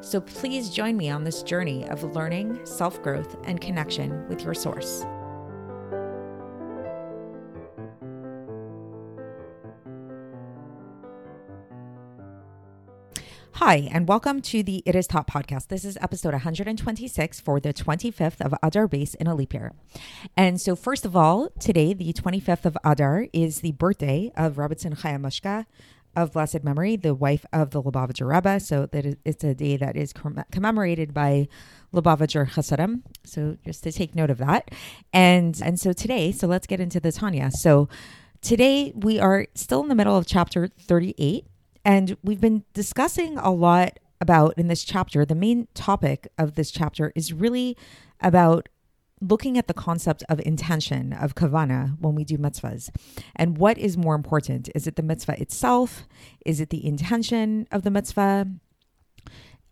So please join me on this journey of learning, self growth, and connection with your source. Hi, and welcome to the It Is Taught podcast. This is episode 126 for the 25th of Adar Beis in a leap year. And so, first of all, today, the 25th of Adar, is the birthday of Rebbetzin Chaya Mushka of blessed memory, the wife of the Lubavitcher Rebbe. So that it's a day that is commemorated by Lubavitcher Chassidim. So just to take note of that. And and so today, so let's get into the Tanya. So today we are still in the middle of chapter 38 and we've been discussing a lot about in this chapter. The main topic of this chapter is really about looking at the concept of intention, of kavana, when we do mitzvahs. And what is more important? Is it the mitzvah itself? Is it the intention of the mitzvah?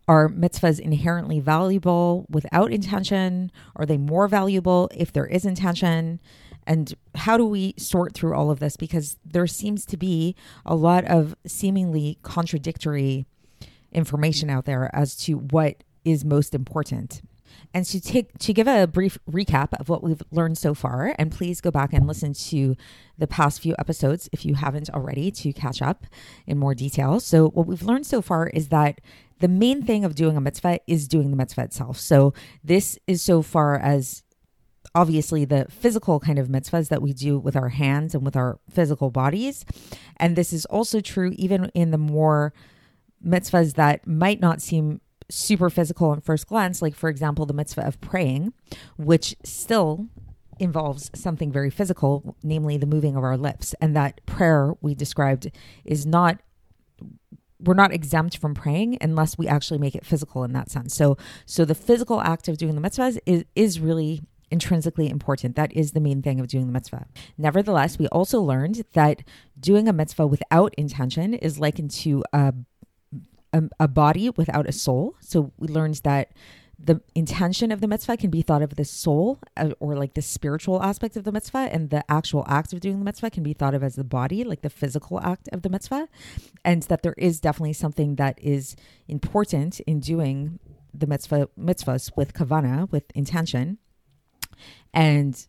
Are mitzvahs inherently valuable without intention? Are they more valuable if there is intention? And how do we sort through all of this? Because there seems to be a lot of seemingly contradictory information out there as to what is most important. And to take to give a brief recap of what we've learned so far, and please go back and listen to the past few episodes if you haven't already to catch up in more detail. So what we've learned so far is that the main thing of doing a mitzvah is doing the mitzvah itself. So this is so far as obviously the physical kind of mitzvahs that we do with our hands and with our physical bodies. And this is also true even in the more mitzvahs that might not seem super physical on first glance, like, for example, the mitzvah of praying, which still involves something very physical, namely the moving of our lips. And that prayer we described is not we're not exempt from praying unless we actually make it physical in that sense. So so the physical act of doing the mitzvahs is is really intrinsically important. That is the main thing of doing the mitzvah. Nevertheless, we also learned that doing a mitzvah without intention is likened to a, a, a body without a soul. So we learned that the intention of the mitzvah can be thought of the soul uh, or like the spiritual aspect of the mitzvah, and the actual act of doing the mitzvah can be thought of as the body, like the physical act of the mitzvah, and that there is definitely something that is important in doing the mitzvah mitzvahs with kavana, with intention, and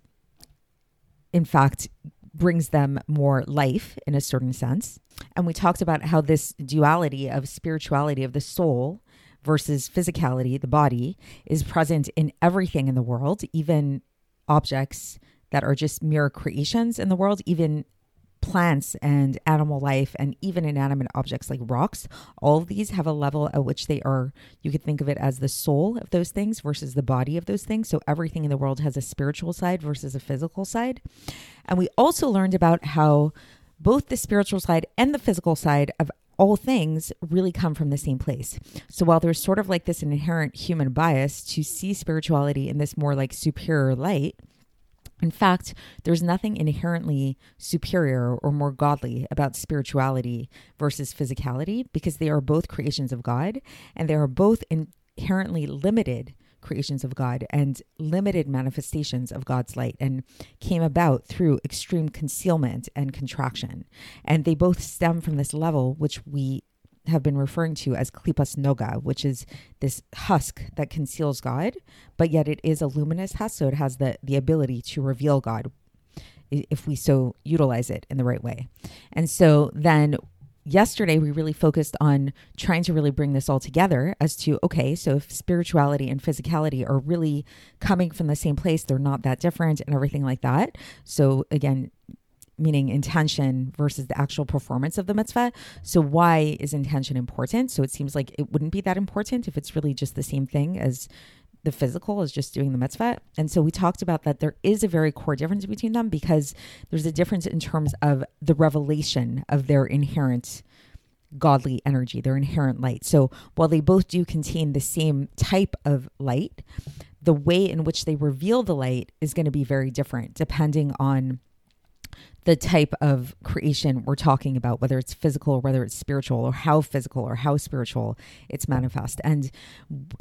in fact brings them more life in a certain sense. And we talked about how this duality of spirituality of the soul versus physicality, the body, is present in everything in the world, even objects that are just mere creations in the world, even plants and animal life and even inanimate objects like rocks, all of these have a level at which they are, you could think of it as the soul of those things versus the body of those things. So everything in the world has a spiritual side versus a physical side. And we also learned about how both the spiritual side and the physical side of all things really come from the same place. So while there's sort of like this inherent human bias to see spirituality in this more like superior light, in fact, there's nothing inherently superior or more godly about spirituality versus physicality because they are both creations of God and they are both inherently limited creations of God and limited manifestations of God's light and came about through extreme concealment and contraction. And they both stem from this level, which we have been referring to as klipas noga, which is this husk that conceals God, but yet it is a luminous husk, so it has the the ability to reveal God if we so utilize it in the right way. And so then yesterday we really focused on trying to really bring this all together as to okay so if spirituality and physicality are really coming from the same place they're not that different and everything like that so again meaning intention versus the actual performance of the mitzvah. So, why is intention important? So, it seems like it wouldn't be that important if it's really just the same thing as the physical as just doing the mitzvah. And so we talked about that there is a very core difference between them because there's a difference in terms of the revelation of their inherent godly energy, their inherent light. So while they both do contain the same type of light, the way in which they reveal the light is going to be very different depending on the type of creation we're talking about, whether it's physical whether it's spiritual, or how physical or how spiritual it's manifest. And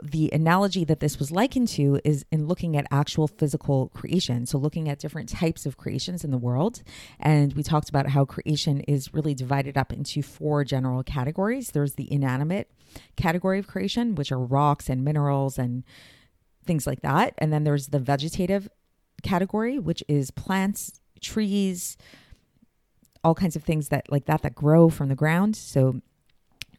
the analogy that this was likened to is in looking at actual physical creation. So, looking at different types of creations in the world. And we talked about how creation is really divided up into four general categories there's the inanimate category of creation, which are rocks and minerals and things like that. And then there's the vegetative category, which is plants trees, all kinds of things that like that that grow from the ground. So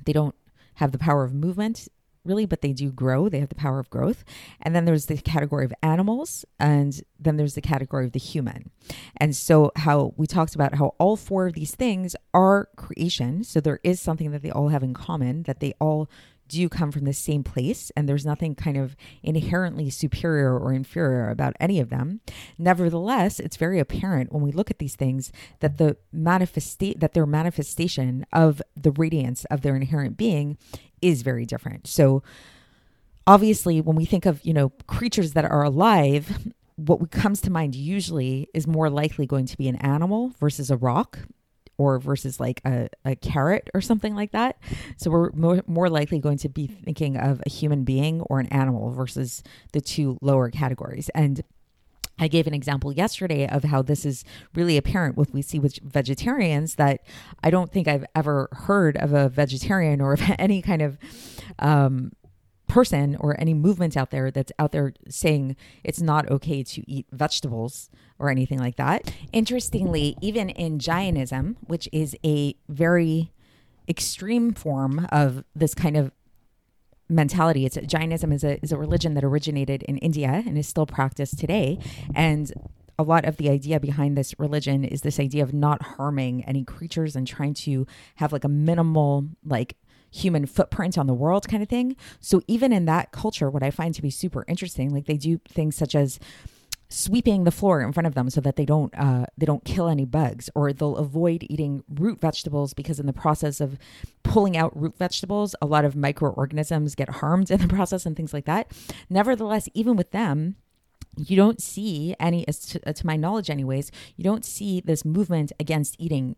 they don't have the power of movement really, but they do grow. They have the power of growth. And then there's the category of animals, and then there's the category of the human. And so, how we talked about how all four of these things are creation. So, there is something that they all have in common, that they all do come from the same place? And there's nothing kind of inherently superior or inferior about any of them. Nevertheless it's very apparent when we look at these things that the manifestate that their manifestation of the radiance of their inherent being is very different. So obviously when we think of you know creatures that are alive what comes to mind usually is more likely going to be an animal versus a rock or versus like a, a carrot or something like that. So we're more, more likely going to be thinking of a human being or an animal versus the two lower categories. And I gave an example yesterday of how this is really apparent with we see with vegetarians that I don't think I've ever heard of a vegetarian or of any kind of um, person or any movement out there that's out there saying it's not okay to eat vegetables or anything like that. Interestingly, even in Jainism, which is a very extreme form of this kind of mentality. It's Jainism is a is a religion that originated in India and is still practiced today. And a lot of the idea behind this religion is this idea of not harming any creatures and trying to have like a minimal like human footprint on the world kind of thing. So even in that culture, what I find to be super interesting, like they do things such as sweeping the floor in front of them so that they don't uh, they don't kill any bugs or they'll avoid eating root vegetables because in the process of pulling out root vegetables a lot of microorganisms get harmed in the process and things like that nevertheless even with them you don't see any to, to my knowledge anyways you don't see this movement against eating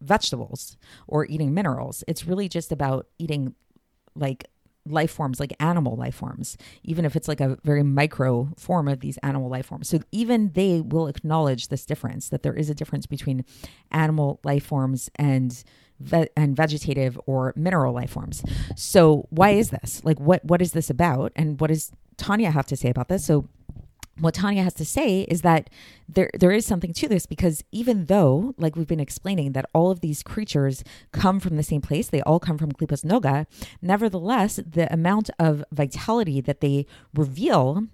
vegetables or eating minerals. It's really just about eating like life forms, like animal life forms, even if it's like a very micro form of these animal life forms. So even they will acknowledge this difference that there is a difference between animal life forms and and vegetative or mineral life forms. So why is this? Like what what is this about and what does Tanya have to say about this? So what Tanya has to say is that there there is something to this because even though, like we've been explaining, that all of these creatures come from the same place, they all come from Klipas Noga, nevertheless, the amount of vitality that they reveal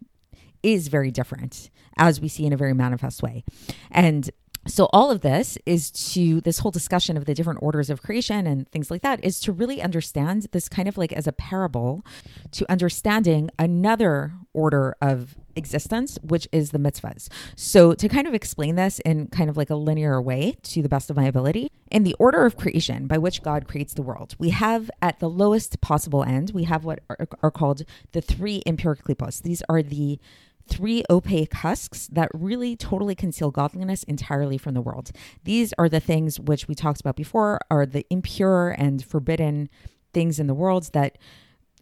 is very different, as we see in a very manifest way. And so all of this is to this whole discussion of the different orders of creation and things like that is to really understand this kind of like as a parable to understanding another order of existence which is the mitzvahs so to kind of explain this in kind of like a linear way to the best of my ability in the order of creation by which god creates the world we have at the lowest possible end we have what are, are called the three impure klipos these are the three opaque husks that really totally conceal godliness entirely from the world. These are the things which we talked about before are the impure and forbidden things in the world that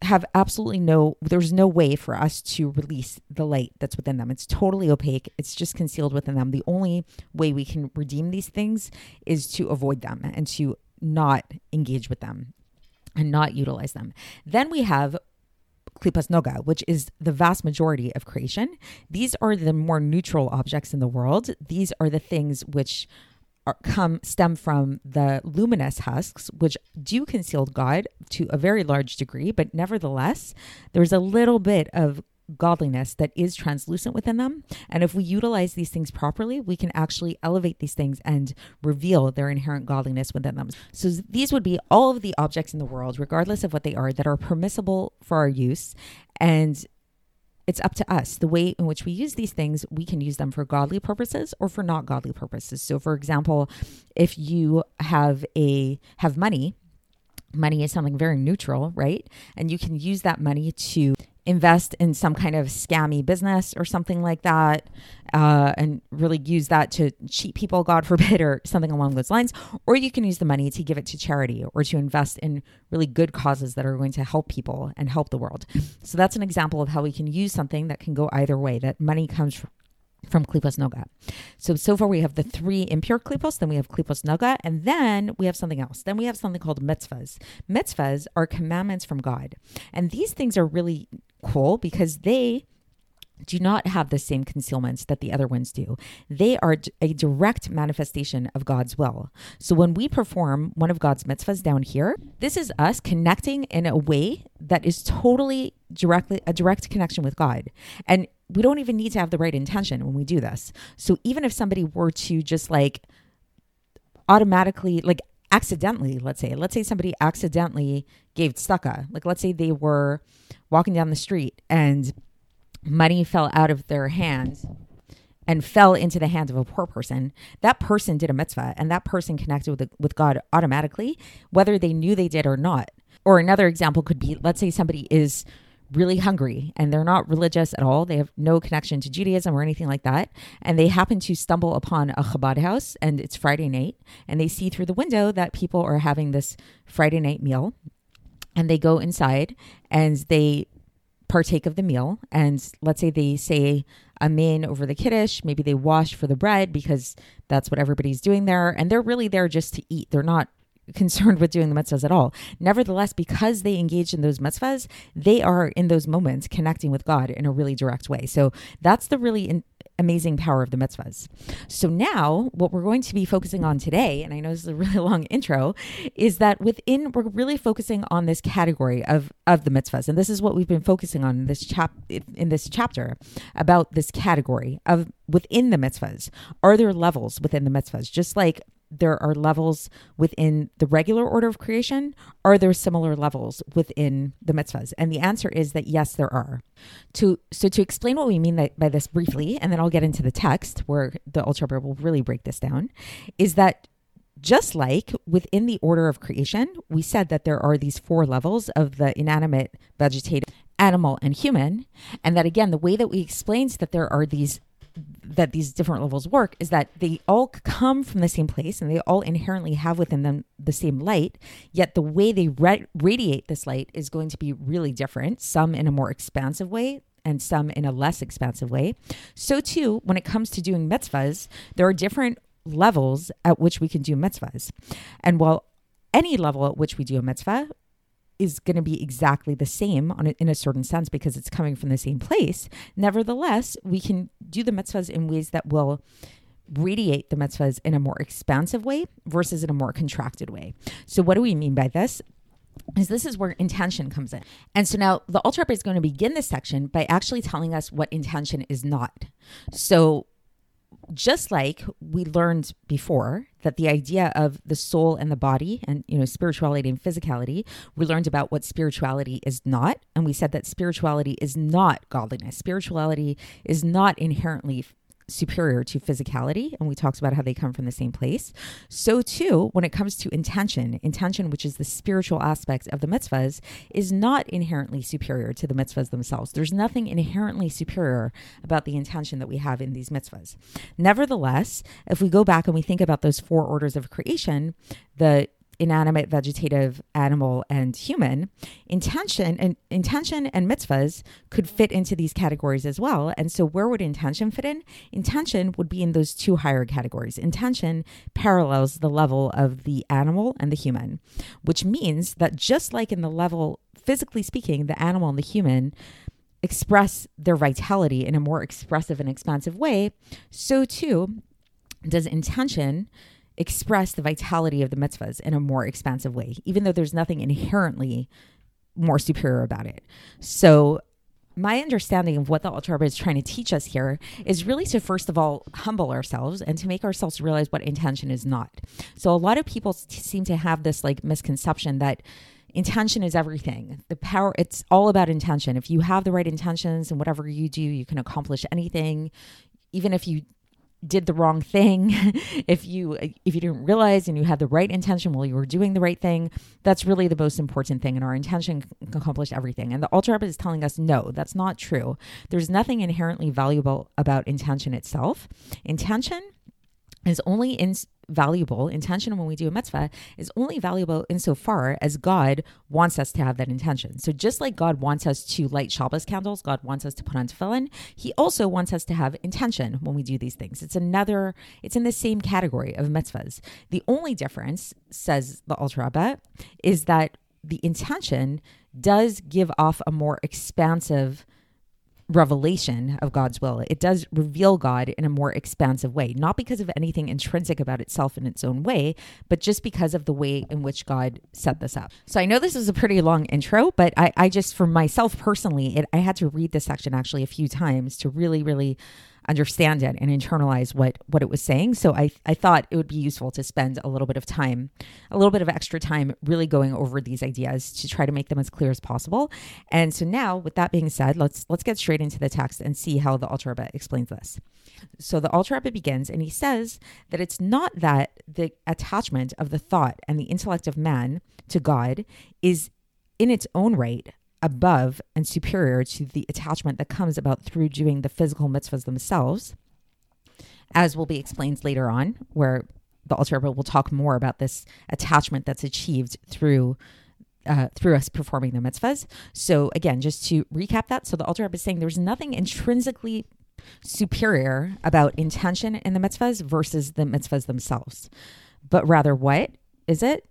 have absolutely no there's no way for us to release the light that's within them it's totally opaque it's just concealed within them the only way we can redeem these things is to avoid them and to not engage with them and not utilize them then we have Klipas Noga, which is the vast majority of creation. These are the more neutral objects in the world. These are the things which are, come stem from the luminous husks, which do conceal God to a very large degree, but nevertheless, there's a little bit of godliness that is translucent within them. And if we utilize these things properly, we can actually elevate these things and reveal their inherent godliness within them. So these would be all of the objects in the world, regardless of what they are, that are permissible for our use. And it's up to us. The way in which we use these things, we can use them for godly purposes or for not godly purposes. So for example, if you have a have money, money is something very neutral, right? And you can use that money to invest in some kind of scammy business or something like that uh, and really use that to cheat people god forbid or something along those lines. Or you can use the money to give it to charity or to invest in really good causes that are going to help people and help the world. So that's an example of how we can use something that can go either way that money comes from klipos noga. So so far we have the three impure klipos, then we have klipos noga, and then we have something else. Then we have something called mitzvahs. Mitzvahs are commandments from God, and these things are really cool because they do not have the same concealments that the other ones do. They are a direct manifestation of God's will. So when we perform one of God's mitzvahs down here, this is us connecting in a way that is totally directly a direct connection with God. And we don't even need to have the right intention when we do this. So even if somebody were to just like automatically like accidentally, let's say, let's say somebody accidentally gave tzedakah. Like let's say they were walking down the street and money fell out of their hands and fell into the hands of a poor person, that person did a mitzvah and that person connected with, with God automatically, whether they knew they did or not. Or another example could be let's say somebody is really hungry and they're not religious at all. They have no connection to Judaism or anything like that. And they happen to stumble upon a Chabad house and it's Friday night and they see through the window that people are having this Friday night meal. And they go inside and they partake of the meal. And let's say they say amen over the kiddush. Maybe they wash for the bread because that's what everybody's doing there. And they're really there just to eat. They're not concerned with doing the mitzvahs at all. Nevertheless, because they engage in those mitzvahs, they are in those moments connecting with God in a really direct way. So that's the really in- amazing power of the mitzvahs. So now, what we're going to be focusing on today, and I know this is a really long intro, is that within we're really focusing on this category of of the mitzvahs, and this is what we've been focusing on in this chap in this chapter about this category of within the mitzvahs. Are there levels within the mitzvahs? Just like there are levels within the regular order of creation? Are there similar levels within the mitzvahs? And the answer is that yes, there are. To so to explain what we mean by this briefly, and then I'll get into the text where the Alter will really break this down, is that just like within the order of creation, we said that there are these four levels of the inanimate, vegetative, animal, and human. And that again, the way that we explained that there are these that these different levels work is that they all come from the same place and they all inherently have within them the same light yet the way they radiate this light is going to be really different some in a more expansive way and some in a less expansive way. So too when it comes to doing mitzvahs there are different levels at which we can do mitzvahs. And while any level at which we do a mitzvah is going to be exactly the same a, in a certain sense because it's coming from the same place. Nevertheless, we can do the mitzvahs in ways that will radiate the mitzvahs in a more expansive way versus in a more contracted way. So, what do we mean by this? Is this is where intention comes in. And so now the Alter is going to begin this section by actually telling us what intention is not. So just like we learned before that the idea of the soul and the body and you know spirituality and physicality we learned about what spirituality is not. And we said that spirituality is not godliness. Spirituality is not inherently superior to physicality and we talked about how they come from the same place. So too when it comes to intention intention which is the spiritual aspect of the mitzvahs is not inherently superior to the mitzvahs themselves. There's nothing inherently superior about the intention that we have in these mitzvahs. Nevertheless if we go back and we think about those four orders of creation the inanimate, vegetative, animal, and human, intention and intention and mitzvahs could fit into these categories as well. And so where would intention fit in? Intention would be in those two higher categories. Intention parallels the level of the animal and the human, which means that just like in the level, physically speaking, the animal and the human express their vitality in a more expressive and expansive way, so too does intention express the vitality of the mitzvahs in a more expansive way, even though there's nothing inherently more superior about it. So, my understanding of what the Rebbe is trying to teach us here is really to first of all humble ourselves and to make ourselves realize what intention is not. So, a lot of people seem to have this like misconception that intention is everything. The power, it's all about intention. If you have the right intentions and whatever you do, you can accomplish anything. Even if you did the wrong thing. If you if you didn't realize and you had the right intention while you were doing the right thing that's really the most important thing. And our intention can accomplish everything. And the Rebbe is telling us no that's not true. There's nothing inherently valuable about intention itself. Intention is only in valuable intention when we do a mitzvah is only valuable insofar as God wants us to have that intention. So just like God wants us to light Shabbos candles, God wants us to put on tefillin, he also wants us to have intention when we do these things. It's another, it's in the same category of mitzvahs. The only difference, says the Alter Rebbe, is that the intention does give off a more expansive revelation of God's will. It does reveal God in a more expansive way, not because of anything intrinsic about itself in its own way, but just because of the way in which God set this up. So I know this is a pretty long intro, but I, I just, for myself personally, it, I had to read this section actually a few times to really, really understand it and internalize what what it was saying. So I I thought it would be useful to spend a little bit of time, a little bit of extra time really going over these ideas to try to make them as clear as possible. And so now with that being said, let's let's get straight into the text and see how the Alter Rebbe explains this. So the Alter Rebbe begins and he says that it's not that the attachment of the thought and the intellect of man to God is in its own right above and superior to the attachment that comes about through doing the physical mitzvahs themselves, as will be explained later on, where the Alter Rebbe will talk more about this attachment that's achieved through uh, through us performing the mitzvahs. So again, just to recap that, so the Alter Rebbe is saying there's nothing intrinsically superior about intention in the mitzvahs versus the mitzvahs themselves, but rather what is it?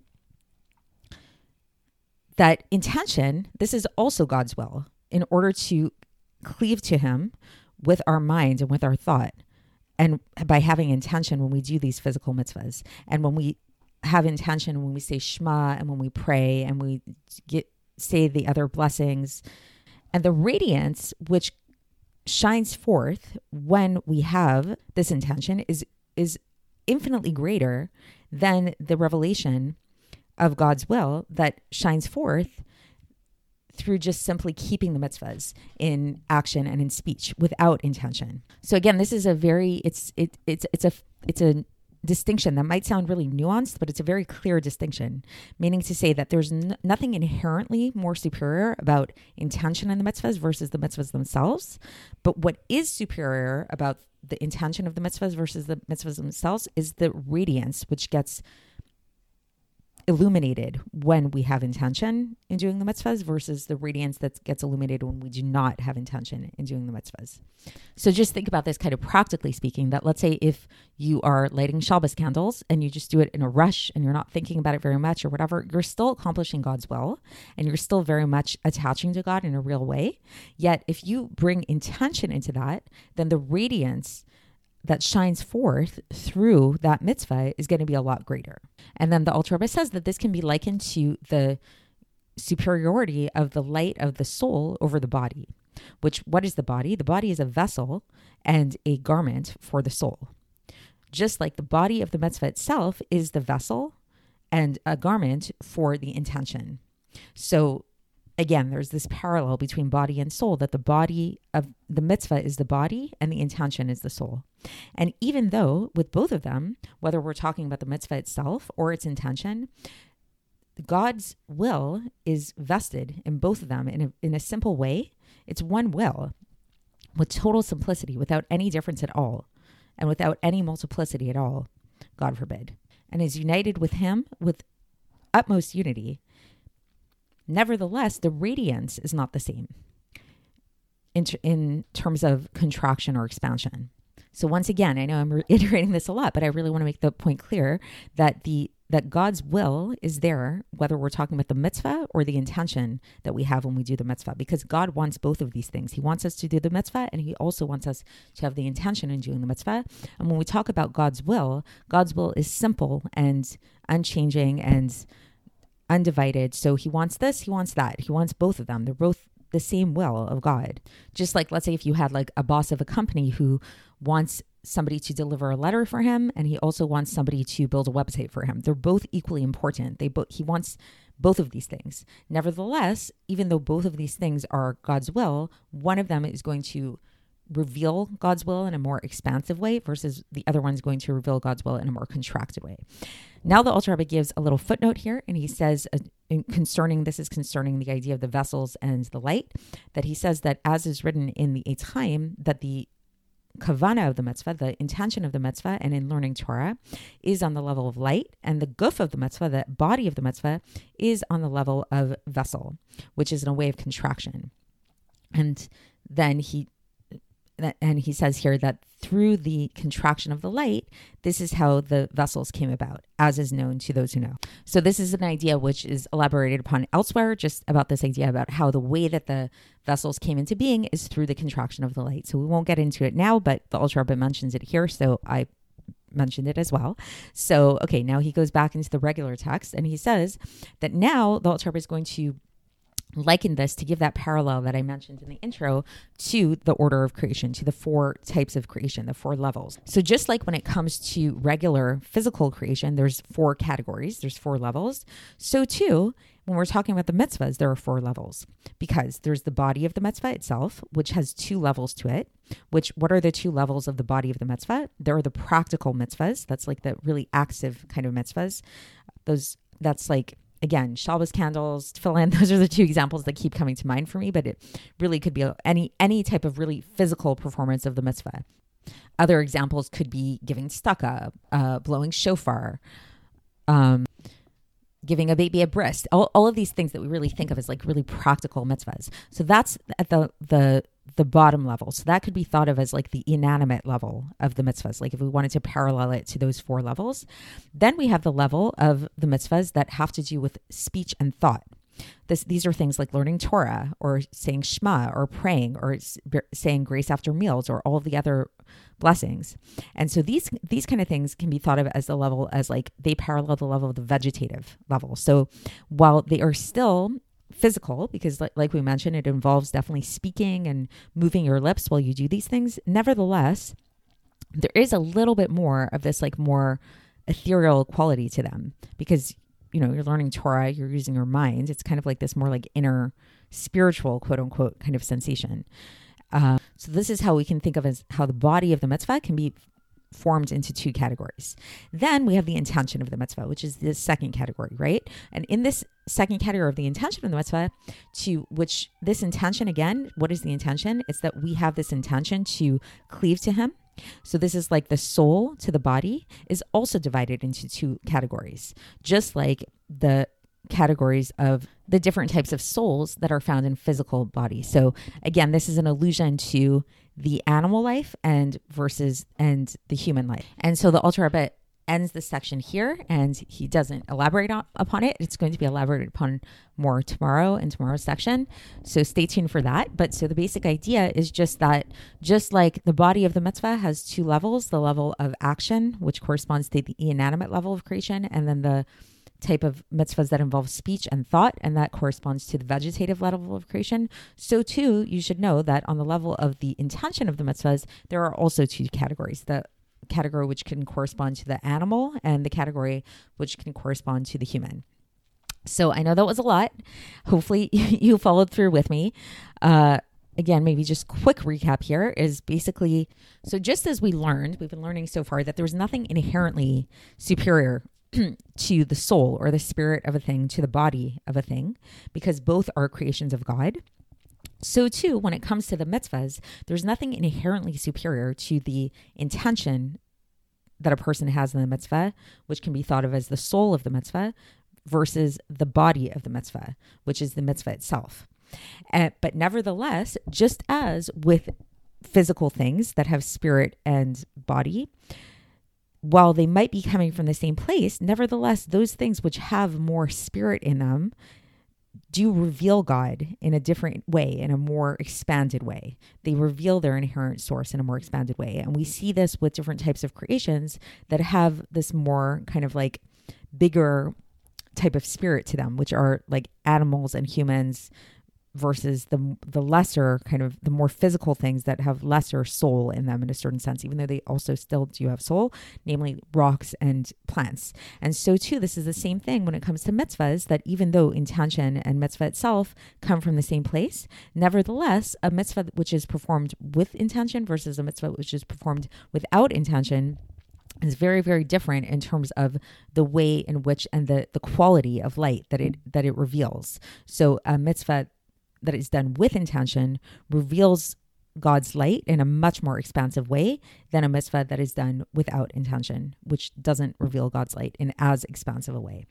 That intention, this is also God's will in order to cleave to Him with our mind and with our thought. And by having intention when we do these physical mitzvahs, and when we have intention when we say Shema and when we pray and we get say the other blessings, and the radiance which shines forth when we have this intention is is infinitely greater than the revelation of God's will that shines forth through just simply keeping the mitzvahs in action and in speech without intention. So again, this is a very it's it it's it's a it's a distinction that might sound really nuanced, but it's a very clear distinction, meaning to say that there's n- nothing inherently more superior about intention in the mitzvahs versus the mitzvahs themselves. But what is superior about the intention of the mitzvahs versus the mitzvahs themselves is the radiance which gets illuminated when we have intention in doing the mitzvahs versus the radiance that gets illuminated when we do not have intention in doing the mitzvahs. So just think about this kind of practically speaking that let's say if you are lighting Shabbos candles and you just do it in a rush and you're not thinking about it very much or whatever, you're still accomplishing God's will and you're still very much attaching to God in a real way. Yet if you bring intention into that, then the radiance that shines forth through that mitzvah is going to be a lot greater. And then the Alter Rebbe says that this can be likened to the superiority of the light of the soul over the body. Which, what is the body? The body is a vessel and a garment for the soul. Just like the body of the mitzvah itself is the vessel and a garment for the intention. So again, there's this parallel between body and soul that the body of the mitzvah is the body and the intention is the soul. And even though with both of them, whether we're talking about the mitzvah itself or its intention, God's will is vested in both of them in a, in a simple way. It's one will with total simplicity, without any difference at all, and without any multiplicity at all, God forbid, and is united with Him with utmost unity Nevertheless, the radiance is not the same in, ter- in terms of contraction or expansion. So once again, I know I'm reiterating this a lot, but I really want to make the point clear that the that God's will is there, whether we're talking about the mitzvah or the intention that we have when we do the mitzvah, because God wants both of these things. He wants us to do the mitzvah, and He also wants us to have the intention in doing the mitzvah. And when we talk about God's will, God's will is simple and unchanging and undivided. So he wants this, he wants that. He wants both of them. They're both the same will of God. Just like, let's say, if you had like a boss of a company who wants somebody to deliver a letter for him and he also wants somebody to build a website for him. They're both equally important. They both he wants both of these things. Nevertheless, even though both of these things are God's will, one of them is going to reveal God's will in a more expansive way versus the other one's going to reveal God's will in a more contracted way. Now the Alter Rebbe gives a little footnote here, and he says uh, concerning this is concerning the idea of the vessels and the light that he says that as is written in the Eitz Chaim that the kavana of the mitzvah, the intention of the mitzvah, and in learning Torah, is on the level of light, and the guf of the mitzvah, the body of the mitzvah, is on the level of vessel, which is in a way of contraction. And then he and he says here that through the contraction of the light, this is how the vessels came about, as is known to those who know. So, this is an idea which is elaborated upon elsewhere, just about this idea about how the way that the vessels came into being is through the contraction of the light. So, we won't get into it now, but the Rebbe mentions it here. So, I mentioned it as well. So, okay, now he goes back into the regular text and he says that now the Rebbe is going to liken this to give that parallel that I mentioned in the intro to the order of creation, to the four types of creation, the four levels. So, just like when it comes to regular physical creation, there's four categories, there's four levels. So, too, when we're talking about the mitzvahs, there are four levels because there's the body of the mitzvah itself, which has two levels to it. Which, what are the two levels of the body of the mitzvah? There are the practical mitzvahs, that's like the really active kind of mitzvahs. Those, that's like again, Shabbos candles, tefillin. Those are the two examples that keep coming to mind for me. But it really could be any any type of really physical performance of the mitzvah. Other examples could be giving tzedakah, uh, blowing shofar, um, giving a baby a bris. All, all of these things that we really think of as like really practical mitzvahs. So that's at the the the bottom level. So that could be thought of as like the inanimate level of the mitzvahs, like if we wanted to parallel it to those four levels. Then we have the level of the mitzvahs that have to do with speech and thought. This, these are things like learning Torah or saying Shema or praying or saying grace after meals or all the other blessings. And so these these kind of things can be thought of as the level as like they parallel the level of the vegetative level. So while they are still physical because like, like we mentioned it involves definitely speaking and moving your lips while you do these things nevertheless there is a little bit more of this like more ethereal quality to them because you know you're learning torah you're using your mind it's kind of like this more like inner spiritual quote unquote kind of sensation uh, so this is how we can think of as how the body of the mitzvah can be formed into two categories. Then we have the intention of the mitzvah, which is the second category, right? And in this second category of the intention of the mitzvah, to which this intention again, what is the intention? It's that we have this intention to cleave to Him. So this is like the soul to the body is also divided into two categories, just like the categories of the different types of souls that are found in physical bodies. So again, this is an allusion to the animal life and versus and the human life. And so the Alter Rebbe ends the section here and he doesn't elaborate on, upon it. It's going to be elaborated upon more tomorrow in tomorrow's section. So stay tuned for that. But so the basic idea is just that just like the body of the mitzvah has two levels, the level of action, which corresponds to the inanimate level of creation, and then the type of mitzvahs that involve speech and thought, and that corresponds to the vegetative level of creation. So, too, you should know that on the level of the intention of the mitzvahs, there are also two categories the category which can correspond to the animal, and the category which can correspond to the human. So, I know that was a lot. Hopefully, you followed through with me. Uh, again, maybe just quick recap here is basically so just as we learned, we've been learning so far that there's nothing inherently superior to the soul or the spirit of a thing to the body of a thing because both are creations of God. So, too, when it comes to the mitzvahs, there's nothing inherently superior to the intention that a person has in the mitzvah, which can be thought of as the soul of the mitzvah, versus the body of the mitzvah, which is the mitzvah itself. Uh, but nevertheless, just as with physical things that have spirit and body, while they might be coming from the same place, nevertheless, those things which have more spirit in them do reveal God in a different way, in a more expanded way. They reveal their inherent source in a more expanded way. And we see this with different types of creations that have this more kind of like bigger type of spirit to them, which are like animals and humans, versus the the lesser kind of the more physical things that have lesser soul in them in a certain sense even though they also still do have soul namely rocks and plants. And so too this is the same thing when it comes to mitzvahs that even though intention and mitzvah itself come from the same place nevertheless a mitzvah which is performed with intention versus a mitzvah which is performed without intention is very very different in terms of the way in which and the the quality of light that it that it reveals. So a mitzvah that is done with intention reveals God's light in a much more expansive way than a mitzvah that is done without intention, which doesn't reveal God's light in as expansive a way.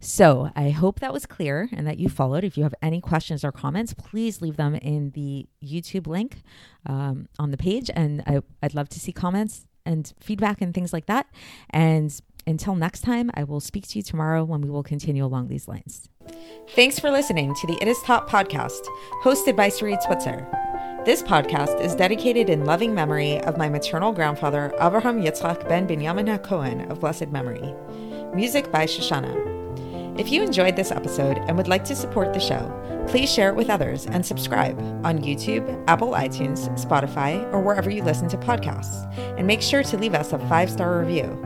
So I hope that was clear and that you followed. If you have any questions or comments, please leave them in the YouTube link um, on the page. And I, I'd love to see comments and feedback and things like that. And until next time, I will speak to you tomorrow when we will continue along these lines. Thanks for listening to the It Is Taught podcast, hosted by Sarit Switzer. This podcast is dedicated in loving memory of my maternal grandfather, Avraham Yitzchak ben Binyamin HaKohen of blessed memory. Music by Shoshannah. If you enjoyed this episode and would like to support the show, please share it with others and subscribe on YouTube, Apple iTunes, Spotify, or wherever you listen to podcasts. And make sure to leave us a five star review.